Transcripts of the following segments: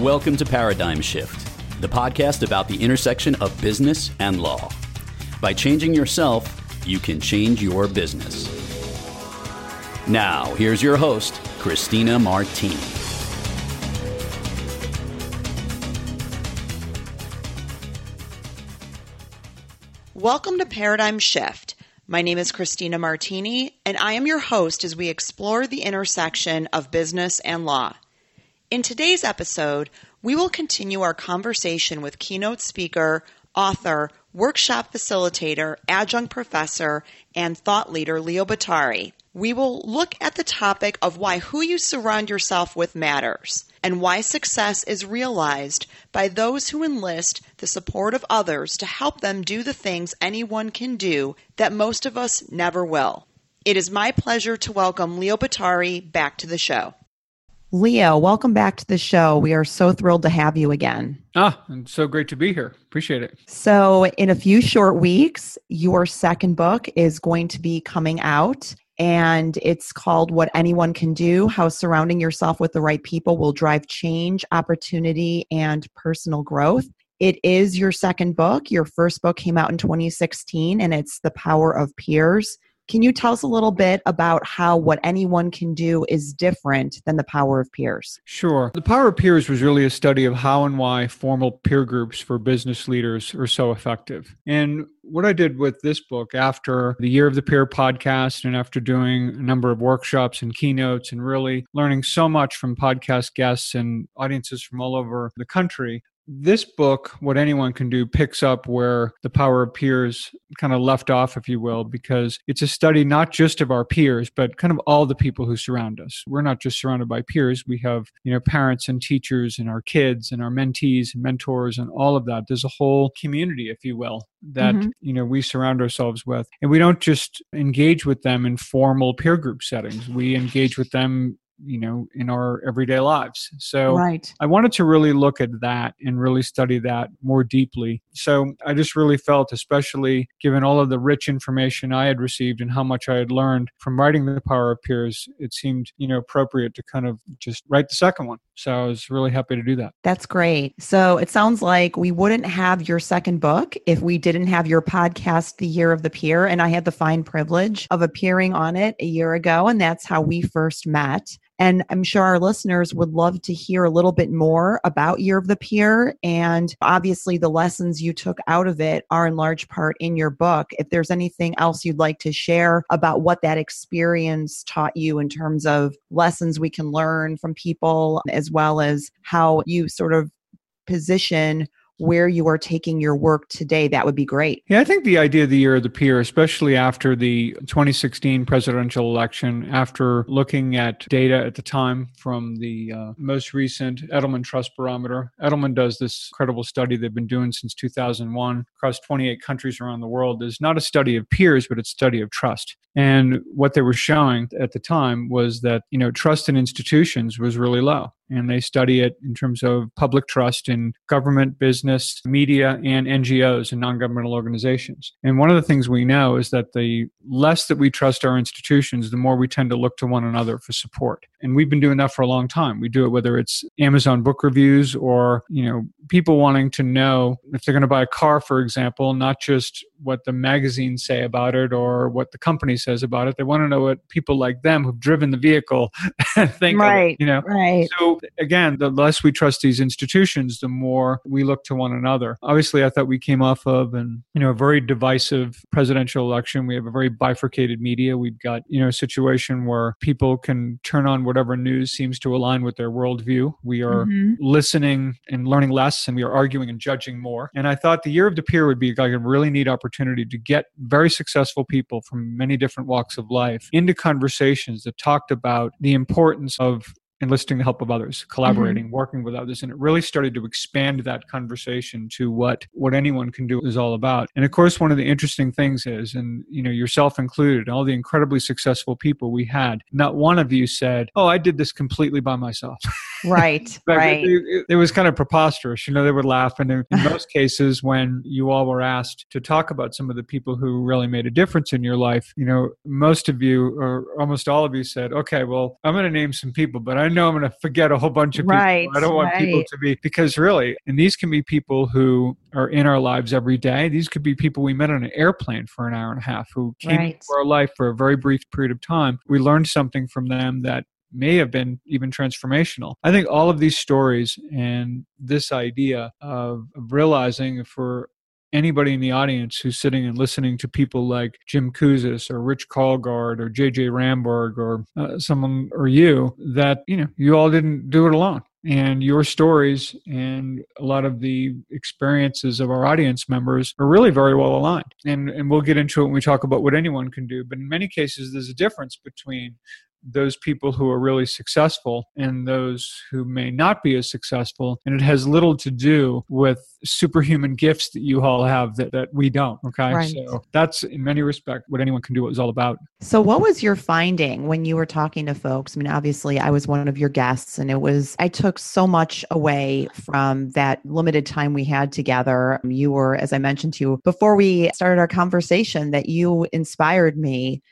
Welcome to Paradigm Shift, the podcast about the intersection of business and law. By changing yourself, you can change your business. Now, here's your host, Christina Martini. Welcome to Paradigm Shift. My name is Christina Martini, and I am your host as we explore the intersection of business and law. In today's episode, we will continue our conversation with keynote speaker, author, workshop facilitator, adjunct professor, and thought leader Leo Bottary. We will look at the topic of why who you surround yourself with matters and why success is realized by those who enlist the support of others to help them do the things anyone can do that most of us never will. It is my pleasure to welcome Leo Bottary back to the show. Leo, welcome back to the show. We are so thrilled to have you again. Ah, and so great to be here. Appreciate it. So, in a few short weeks, your second book is going to be coming out and it's called What Anyone Can Do How Surrounding Yourself with the Right People Will Drive Change, Opportunity, and Personal Growth. It is your second book. Your first book came out in 2016, and it's The Power of Peers. Can you tell us a little bit about how what anyone can do is different than the power of peers? Sure. The power of peers was really a study of how and why formal peer groups for business leaders are so effective. And what I did with this book after the Year of the Peer podcast and after doing a number of workshops and keynotes and really learning so much from podcast guests and audiences from all over the country, this book, What Anyone Can Do, picks up where the power of peers kind of left off, if you will, because it's a study not just of our peers, but kind of all the people who surround us. We're not just surrounded by peers. We have, you know, parents and teachers and our kids and our mentees and mentors and all of that. There's a whole community, if you will, that, mm-hmm. you know, we surround ourselves with. And we don't just engage with them in formal peer group settings. We engage with them you know in our everyday lives. So right. i wanted to really look at that and really study that more deeply. So i just really felt especially given all of the rich information i had received and how much i had learned from writing the power of peers it seemed you know appropriate to kind of just write the second one. So i was really happy to do that. That's great. So it sounds like we wouldn't have your second book if we didn't have your podcast the year of the peer and i had the fine privilege of appearing on it a year ago and that's how we first met and I'm sure our listeners would love to hear a little bit more about Year of the Peer. And obviously, the lessons you took out of it are in large part in your book. If there's anything else you'd like to share about what that experience taught you in terms of lessons we can learn from people, as well as how you sort of position where you are taking your work today, that would be great. Yeah, I think the idea of the year of the peer, especially after the 2016 presidential election, after looking at data at the time from the uh, most recent Edelman Trust Barometer, Edelman does this incredible study they've been doing since 2001 across 28 countries around the world. Is not a study of peers, but it's a study of trust. And what they were showing at the time was that you know trust in institutions was really low and they study it in terms of public trust in government, business, media, and NGOs and non governmental organizations. And one of the things we know is that the less that we trust our institutions, the more we tend to look to one another for support. And we've been doing that for a long time. We do it whether it's Amazon book reviews or, you know, people wanting to know if they're going to buy a car, for example, not just what the magazines say about it or what the company says about it. They want to know what people like them who've driven the vehicle think. Right. It, you know. Right. So again, the less we trust these institutions, the more we look to one another. Obviously, I thought we came off of an you know a very divisive presidential election. We have a very bifurcated media. We've got you know a situation where people can turn on whatever news seems to align with their worldview. We are mm-hmm. listening and learning less, and we are arguing and judging more. And I thought the year of the peer would be like a really neat opportunity to get very successful people from many different walks of life into conversations that talked about the importance of enlisting the help of others collaborating mm-hmm. working with others and it really started to expand that conversation to what what anyone can do is all about. And of course one of the interesting things is and you know yourself included all the incredibly successful people we had not one of you said oh i did this completely by myself. Right right it, it, it, was kind of preposterous. You know they would laugh and in, in most cases when you all were asked to talk about some of the people who really made a difference in your life you know most of you or almost all of you said okay well i'm going to name some people but i know I'm going to forget a whole bunch of people. Right, I don't want people to be because really, and these can be people who are in our lives every day. These could be people we met on an airplane for an hour and a half who came Right. into our life for a very brief period of time. We learned something from them that may have been even transformational. I think all of these stories and this idea of, of realizing for anybody in the audience who's sitting and listening to people like Jim Kouzes or Rich Karlgaard or JJ Ramberg or uh, someone or you that you know you all didn't do it alone. And your stories and a lot of the experiences of our audience members are really very well aligned. And and we'll get into it when we talk about what anyone can do. But in many cases there's a difference between those people who are really successful and those who may not be as successful. And it has little to do with superhuman gifts that you all have that, that we don't. Okay. Right. So that's in many respects what anyone can do is all about. So, what was your finding when you were talking to folks? I mean, obviously, I was one of your guests, and it was, I took so much away from that limited time we had together. You were, as I mentioned to you before we started our conversation, that you inspired me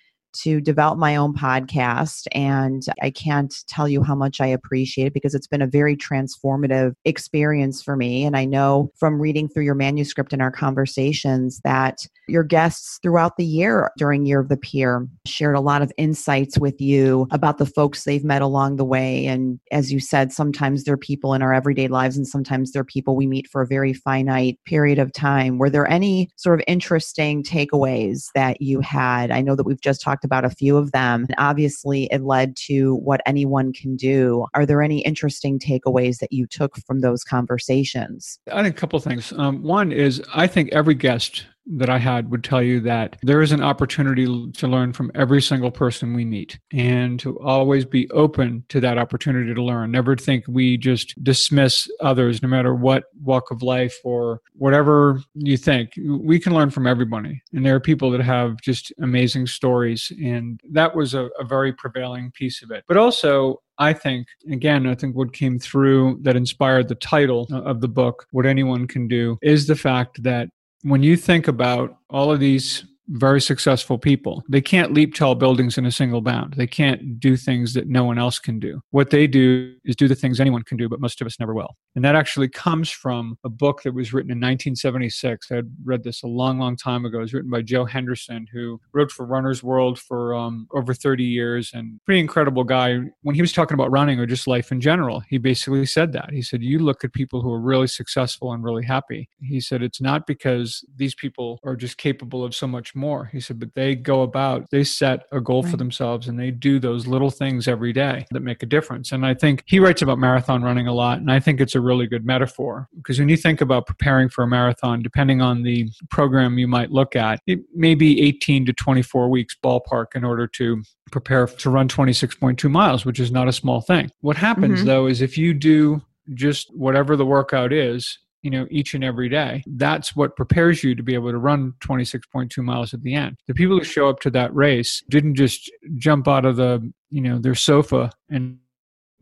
to develop my own podcast. And I can't tell you how much I appreciate it because it's been a very transformative experience for me. And I know from reading through your manuscript and our conversations that your guests throughout the year during Year of the Peer shared a lot of insights with you about the folks they've met along the way. And as you said, sometimes they're people in our everyday lives, and sometimes they're people we meet for a very finite period of time. Were there any sort of interesting takeaways that you had? I know that we've just talked about a few of them. And obviously, it led to what anyone can do. Are there any interesting takeaways that you took from those conversations? I think a couple things. Um, one is I think every guest that I had would tell you that there is an opportunity to learn from every single person we meet and to always be open to that opportunity to learn. Never think we just dismiss others, no matter what walk of life or whatever you think. We can learn from everybody. And there are people that have just amazing stories. And that was a, a very prevailing piece of it. But also, I think, again, I think what came through that inspired the title of the book, What Anyone Can Do, is the fact that when you think about all of these very successful people, they can't leap tall buildings in a single bound. They can't do things that no one else can do. What they do is do the things anyone can do, but most of us never will. And that actually comes from a book that was written in 1976. I had read this a long, long time ago. It was written by Joe Henderson, who wrote for Runner's World for um, over 30 years and pretty incredible guy. When he was talking about running or just life in general, he basically said that. He said, You look at people who are really successful and really happy. He said, It's not because these people are just capable of so much more. He said, But they go about, they set a goal for themselves and they do those little things every day that make a difference. And I think he writes about marathon running a lot. And I think it's a really good metaphor because when you think about preparing for a marathon, depending on the program you might look at, it may be 18 to 24 weeks ballpark in order to prepare to run 26.2 miles, which is not a small thing. What happens Mhm. though is if you do just whatever the workout is, you know, each and every day, that's what prepares you to be able to run 26.2 miles at the end. The people who show up to that race didn't just jump out of the, you know, their sofa and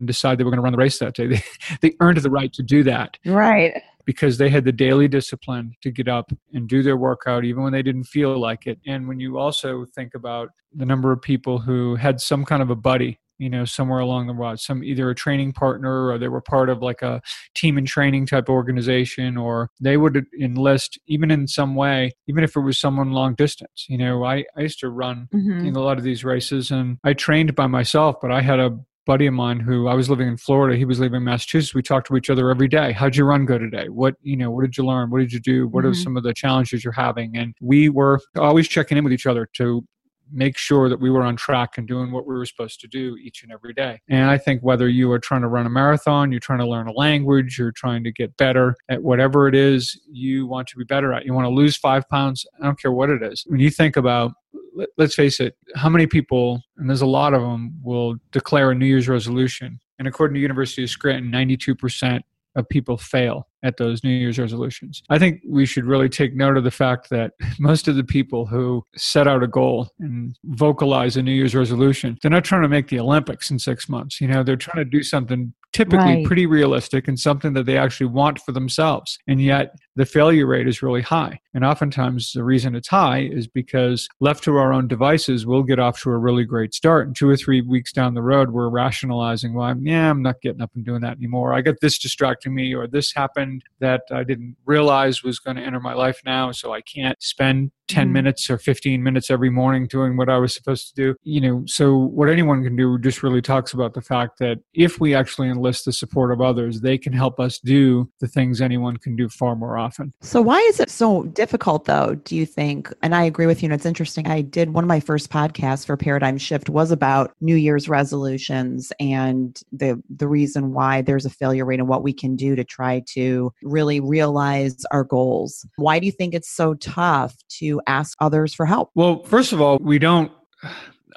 decide they were going to run the race that day. They, they earned the right to do that Right. because they had the daily discipline to get up and do their workout even when they didn't feel like it. And when you also think about the number of people who had some kind of a buddy, you know, somewhere along the road, some either a training partner or they were part of like a team and training type organization, or they would enlist even in some way, even if it was someone long distance. You know, I, I used to run Mhm. in a lot of these races and I trained by myself, but I had a buddy of mine who I was living in Florida. He was living in Massachusetts. We talked to each other every day. How'd your run go today? What, you know, what did you learn? What did you do? What are Mhm. some of the challenges you're having? And we were always checking in with each other to make sure that we were on track and doing what we were supposed to do each and every day. And I think whether you are trying to run a marathon, you're trying to learn a language, you're trying to get better at whatever it is you want to be better at. You want to lose five pounds, I don't care what it is. When you think about let- let's face it, how many people, and there's a lot of them, will declare a New Year's resolution? And according to University of Scranton, 92% of people fail at those New Year's resolutions. I think we should really take note of the fact that most of the people who set out a goal and vocalize a New Year's resolution, they're not trying to make the Olympics in six months. You know, they're trying to do something typically Right. pretty realistic and something that they actually want for themselves. And yet the failure rate is really high. And oftentimes the reason it's high is because left to our own devices, we'll get off to a really great start. And two or three weeks down the road, we're rationalizing, well, I'm, yeah, I'm not getting up and doing that anymore. I got this distracting me, or this happened that I didn't realize was going to enter my life now. So I can't spend 10 Mhm. minutes or 15 minutes every morning doing what I was supposed to do. You know, so what anyone can do just really talks about the fact that if we actually enlist the support of others, they can help us do the things anyone can do far more often. So why is it so difficult though, do you think? And I agree with you and it's interesting. I did one of my first podcasts for Paradigm Shift was about New Year's resolutions and the the reason why there's a failure rate and what we can do to try to really realize our goals. Why do you think it's so tough to ask others for help? Well, first of all, we don't.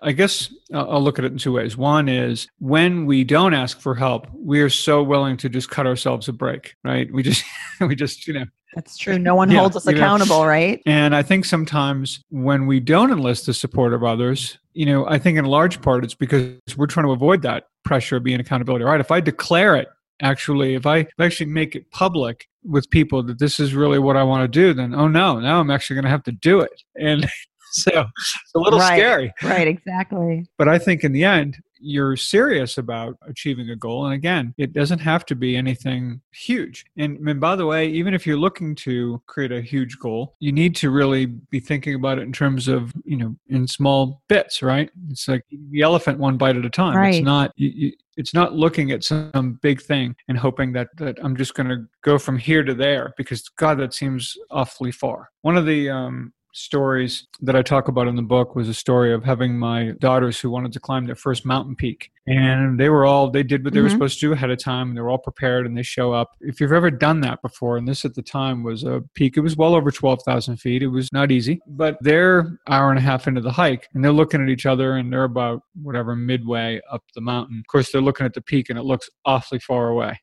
I guess I'll look at it in two ways. One is when we don't ask for help, we are so willing to just cut ourselves a break, right? We just, we just, you know, That's true. No one Yeah, holds us you know. accountable, right? And I think sometimes when we don't enlist the support of others, you know, I think in large part it's because we're trying to avoid that pressure of being accountability. right? if I declare it, actually, if I actually make it public with people that this is really what I want to do, then oh no, now I'm actually going to have to do it. And so it's a little Right. scary. Right, exactly. But I think in the end, you're serious about achieving a goal. And again, it doesn't have to be anything huge. And, and by the way, even if you're looking to create a huge goal, you need to really be thinking about it in terms of, you know, in small bits, right? It's like the elephant one bite at a time. Right. It's not, you, you, it's not looking at some big thing and hoping that, that I'm just going to go from here to there because God, that seems awfully far. One of the, um, stories that I talk about in the book was a story of having my daughters who wanted to climb their first mountain peak. And they were all, they did what they were Mhm. supposed to do ahead of time. And they were all prepared and they show up. If you've ever done that before, and this at the time was a peak, it was well over 12,000 feet. It was not easy, but they're hour and a half into the hike and they're looking at each other and they're about whatever midway up the mountain. Of course, they're looking at the peak and it looks awfully far away.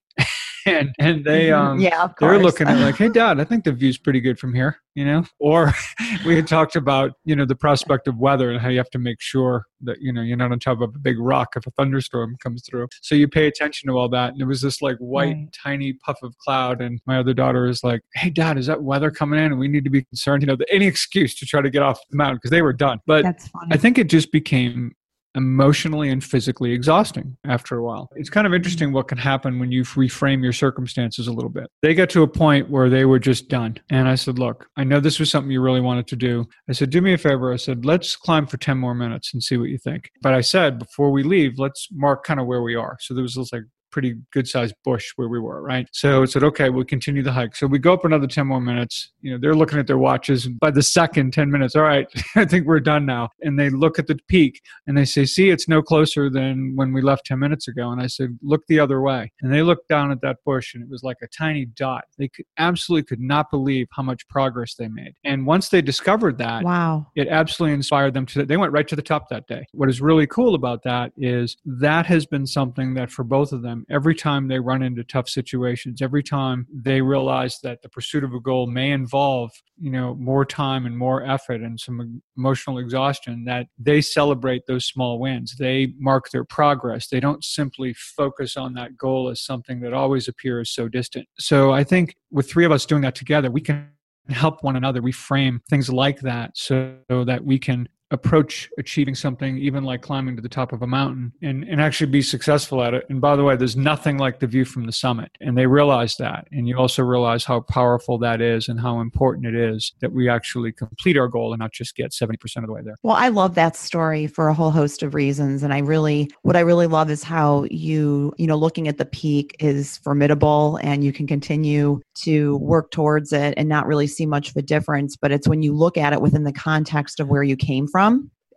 And, and they, Mhm. um, yeah, they're looking at like, hey, Dad, I think the view's pretty good from here, you know? Or we had talked about, you know, the prospect of weather and how you have to make sure that, you know, you're not on top of a big rock if a thunderstorm comes through. So you pay attention to all that. And it was this like white, Right. tiny puff of cloud. And my other daughter is like, hey, Dad, is that weather coming in? And we need to be concerned, you know, any excuse to try to get off the mountain because they were done. But That's funny. I think it just became emotionally and physically exhausting after a while. It's kind of interesting what can happen when you reframe your circumstances a little bit. They got to a point where they were just done. And I said, Look, I know this was something you really wanted to do. I said, Do me a favor. I said, Let's climb for 10 more minutes and see what you think. But I said, Before we leave, let's mark kind of where we are. So there was this like pretty good sized bush where we were, right? So I said, okay, we'll continue the hike. So we go up another 10 more minutes. You know, they're looking at their watches. By the second 10 minutes, all right, I think we're done now. And they look at the peak and they say, see, it's no closer than when we left 10 minutes ago. And I said, look the other way. And they looked down at that bush and it was like a tiny dot. They could, absolutely could not believe how much progress they made. And once they discovered that, wow. it absolutely inspired them to they went right to the top that day what is really cool about that is that has been something that for both of them every time they run into tough situations every time they realize that the pursuit of a goal may involve you know more time and more effort and some emotional exhaustion that they celebrate those small wins. They mark their progress. They don't simply focus on that goal as something that always appears so distant. So i think with three of us doing that together we can help one another. Reframe things like that so that we can approach achieving something even like climbing to the top of a mountain and, and actually be successful at it and by the way there's nothing like the view from the summit and they realize that and you also realize how powerful that is and how important it is that we actually complete our goal and not just get 70% of the way there Well, I love that story for a whole host of reasons. And I really, what I really love is how you, you know, looking at the peak is formidable and you can continue to work towards it and not really see much of a difference. But it's when you look at it within the context of where you came from.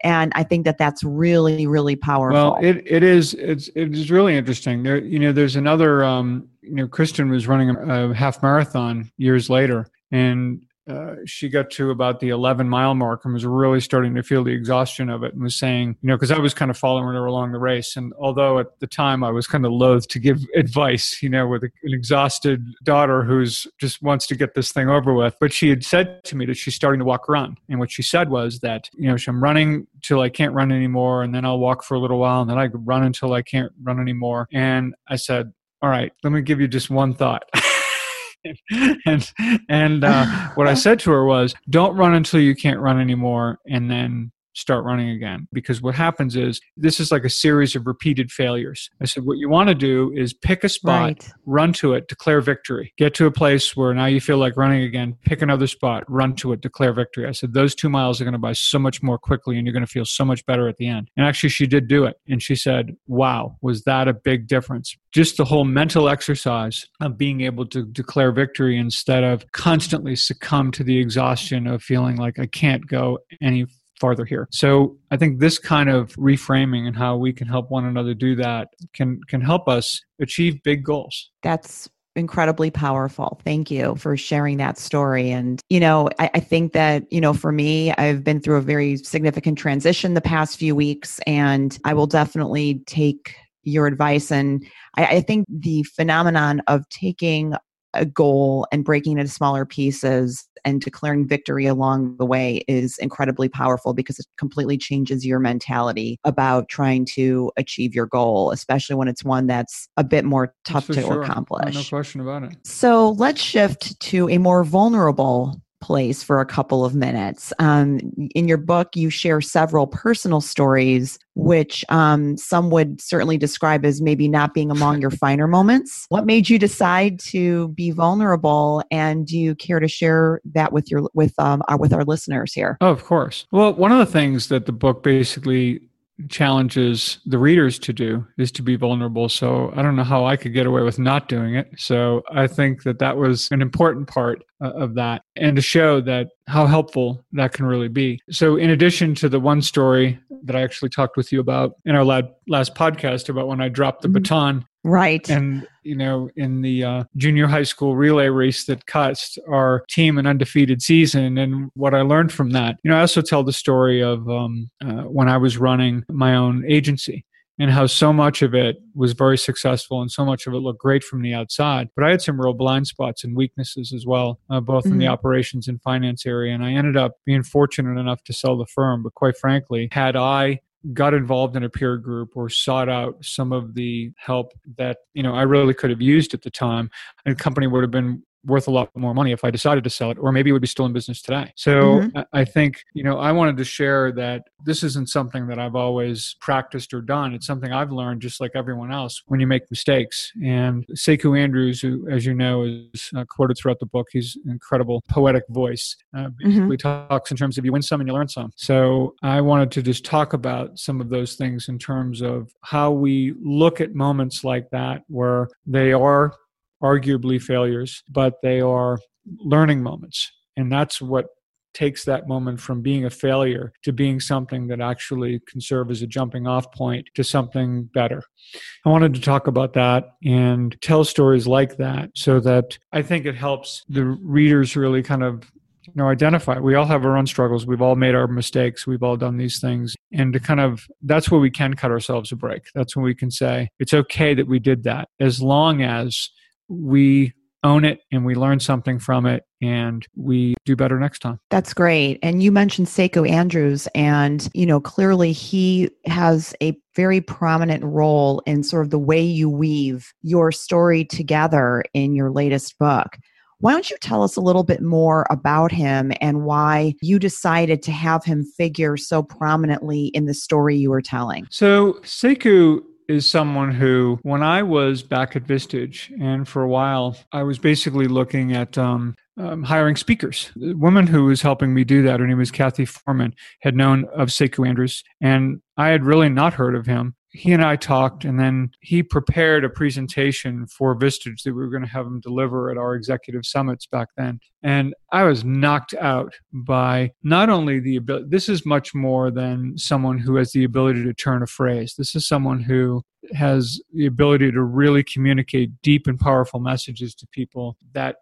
And I think that that's really, really powerful. Well, it, it is it's it is really interesting. There, you know, there's another. Um, you know, Kristen was running a, a half marathon years later, and uh, she got to about the 11 mile mark and was really starting to feel the exhaustion of it and was saying, you know, because I was kind of following her along the race. And although at the time I was kind of loath to give advice, you know, with an exhausted daughter who's just wants to get this thing over with, but she had said to me that she's starting to walk around. And what she said was that, you know, I'm running till I can't run anymore. And then I'll walk for a little while and then I run until I can't run anymore. And I said, all right, let me give you just one thought. and and uh, what I said to her was, don't run until you can't run anymore, and then start running again. Because what happens is this is like a series of repeated failures. I said, what you want to do is pick a spot, right. run to it, declare victory. Get to a place where now you feel like running again, pick another spot, run to it, declare victory. I said, those two miles are going to buy so much more quickly and you're going to feel so much better at the end. And actually, she did do it. And she said, wow, was that a big difference? Just the whole mental exercise of being able to declare victory instead of constantly succumb to the exhaustion of feeling like I can't go any farther here. So I think this kind of reframing and how we can help one another do that can can help us achieve big goals. That's incredibly powerful. Thank you for sharing that story. And, you know, I, I, think that, you know, for me, I've been through a very significant transition the past few weeks, and I will definitely take your advice. And I, I think the phenomenon of taking a goal and breaking it into smaller pieces and declaring victory along the way is incredibly powerful because it completely changes your mentality about trying to achieve your goal, especially when it's one that's a bit more tough to sure. accomplish. No question about it. So let's shift to a more vulnerable place for a couple of minutes. Um, in your book, you share several personal stories, which um, some would certainly describe as maybe not being among your finer moments. What made you decide to be vulnerable, and do you care to share that with your with um, our, with our listeners here? Oh, of course. Well, one of the things that the book basically challenges the readers to do is to be vulnerable. So I don't know how I could get away with not doing it. So I think that that was an important part uh, of that and to show that how helpful that can really be. So in addition to the one story that I actually talked with you about in our last podcast about when I dropped the mm-hmm. baton Right. And, you know, in the uh, junior high school relay race that cost our team an undefeated season. And what I learned from that, you know, I also tell the story of um, uh, when I was running my own agency and how so much of it was very successful and so much of it looked great from the outside. But I had some real blind spots and weaknesses as well, uh, both mm-hmm. in the mm-hmm. operations and finance area. And I ended up being fortunate enough to sell the firm. But quite frankly, had I got involved in a peer group or sought out some of the help that you know I really could have used at the time, a company would have been worth a lot more money if I decided to sell it, or maybe it would be still in business today. So mm-hmm. I think, you know, I wanted to share that this isn't something that I've always practiced or done. It's something I've learned just like everyone else when you make mistakes. And Sekou Andrews, who, as you know, is uh, quoted throughout the book, he's an incredible poetic voice. Uh, mm-hmm. basically mm-hmm. talks in terms of you win some and you learn some. So I wanted to just talk about some of those things in terms of how we look at moments like that where they are arguably failures, but they are learning moments. And that's what takes that moment from being a failure to being something that actually can serve as a jumping off point to something better. I wanted to talk about that and tell stories like that so that I think it helps the readers really kind of you know identify. We all have our own struggles. We've all made our mistakes. We've all done these things. And to kind of that's where we can cut ourselves a break. That's when we can say it's okay that we did that. As long as we own it and we learn something from it and we do better next time. That's great. And you mentioned Sekou Andrews and you know clearly he has a very prominent role in sort of the way you weave your story together in your latest book. Why don't you tell us a little bit more about him and why you decided to have him figure so prominently in the story you were telling? So, Sekou is someone who, when I was back at Vistage, and for a while, I was basically looking at um, um, hiring speakers. The woman who was helping me do that, her name was Kathy Foreman, had known of Sekou Andrews, and I had really not heard of him he and I talked, and then he prepared a presentation for Vistage that we were going to have him deliver at our executive summits back then. And I was knocked out by not only the ability, this is much more than someone who has the ability to turn a phrase. This is someone who has the ability to really communicate deep and powerful messages to people that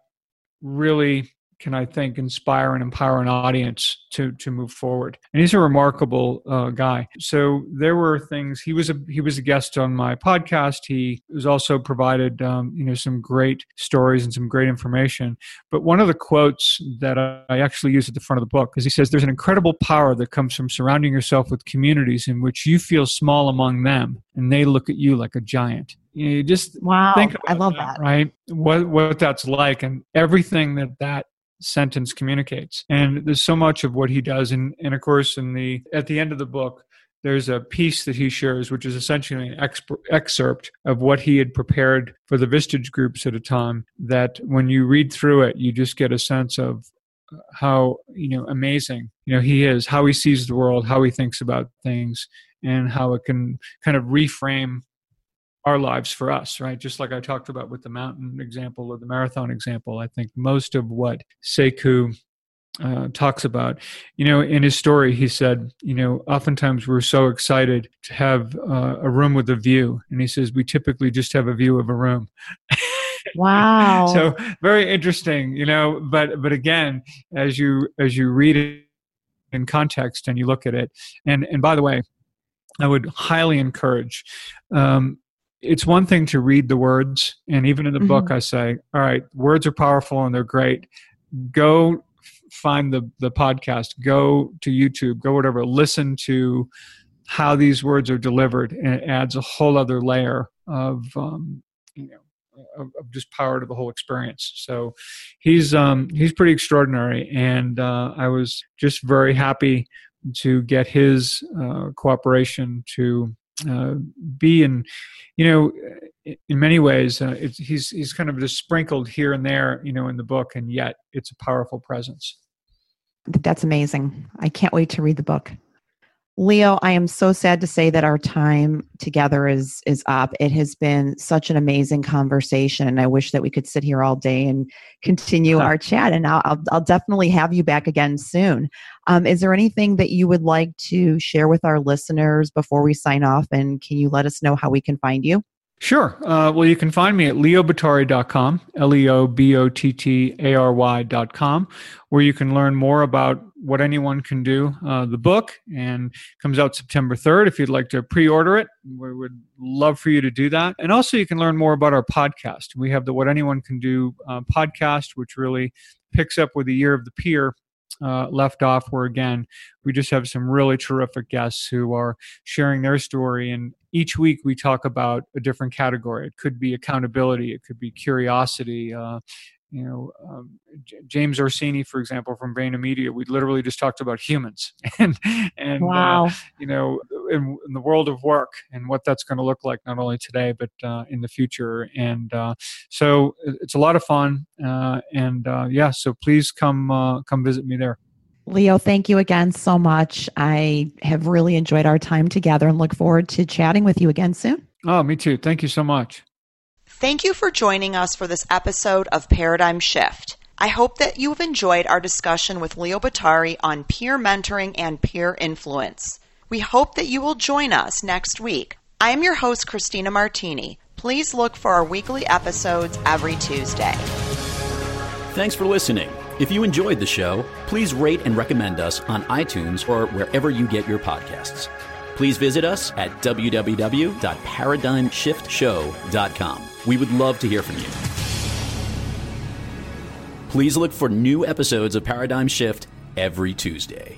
really can I think inspire and empower an audience to to move forward. And he's a remarkable uh, guy. So there were things. He was a he was a guest on my podcast. He was also provided um, you know some great stories and some great information. But one of the quotes that I actually use at the front of the book is he says, "There's an incredible power that comes from surrounding yourself with communities in which you feel small among them, and they look at you like a giant." You just wow, I love that, that. Right, what what that's like, and everything that that sentence communicates. And there's so much of what he does, and and of course, in the at the end of the book, there's a piece that he shares, which is essentially an excerpt of what he had prepared for the Vistage groups at a time. That when you read through it, you just get a sense of uh, how you know amazing you know he is, how he sees the world, how he thinks about things, and how it can kind of reframe our lives for us, right? Just like I talked about with the mountain example or the marathon example, I think most of what Sekou uh, talks about, you know, in his story, he said, you know, oftentimes we're so excited to have uh, a room with a view, and he says we typically just have a view of a room. Wow. so very interesting, you know. But but again, as you as you read it in context and you look at it, and and by the way, I would highly encourage um, it's one thing to read the words and even in the mm-hmm. book i say all right words are powerful and they're great. Go find the the podcast go to youtube go whatever listen to how these words are delivered. And it adds a whole other layer of um, you know of, of, just power to the whole experience. So he's um he's pretty extraordinary and uh, i was just very happy to get his uh, cooperation to uh, be in, you know, in many ways, uh, he's he's kind of just sprinkled here and there, you know, in the book, and yet it's a powerful presence. That's amazing. I can't wait to read the book. Leo, I am so sad to say that our time together is is up. It has been such an amazing conversation, and I wish that we could sit here all day and continue our chat. And I'll, I'll, I'll definitely have you back again soon. Um, is there anything that you would like to share with our listeners before we sign off? And can you let us know how we can find you? Sure. Uh, well, you can find me at leobottary.com, L E O B O T T A R Y.com, where you can learn more about what anyone can do. Uh, the book and comes out September 3rd. If you'd like to pre order it, we would love for you to do that. And also, you can learn more about our podcast. We have the What Anyone Can Do uh, podcast, which really picks up with the Year of the Peer uh, left off, where again, we just have some really terrific guests who are sharing their story. And each week we talk about a different category. It could be accountability, it could be curiosity, uh, you know, um, J- James Orsini, for example, from VaynerMedia, we literally just talked about humans and and uh, wow. uh, you know, in, in, the world of work and what that's going to look like not only today but uh, in the future. And uh, so it's a lot of fun. Uh, and uh, yeah, so please come come visit me there. Leo, thank you again so much. I have really enjoyed our time together and look forward to chatting with you again soon. Oh, me too. Thank you so much. Thank you for joining us for this episode of Paradigm Shift. I hope that you've enjoyed our discussion with Leo Bottary on peer mentoring and peer influence. We hope that you will join us next week. I am your host, Christina Martini. Please look for our weekly episodes every Tuesday. Thanks for listening. If you enjoyed the show, please rate and recommend us on iTunes or wherever you get your podcasts. Please visit us at www.paradigmshiftshow.com. We would love to hear from you. Please look for new episodes of Paradigm Shift every Tuesday.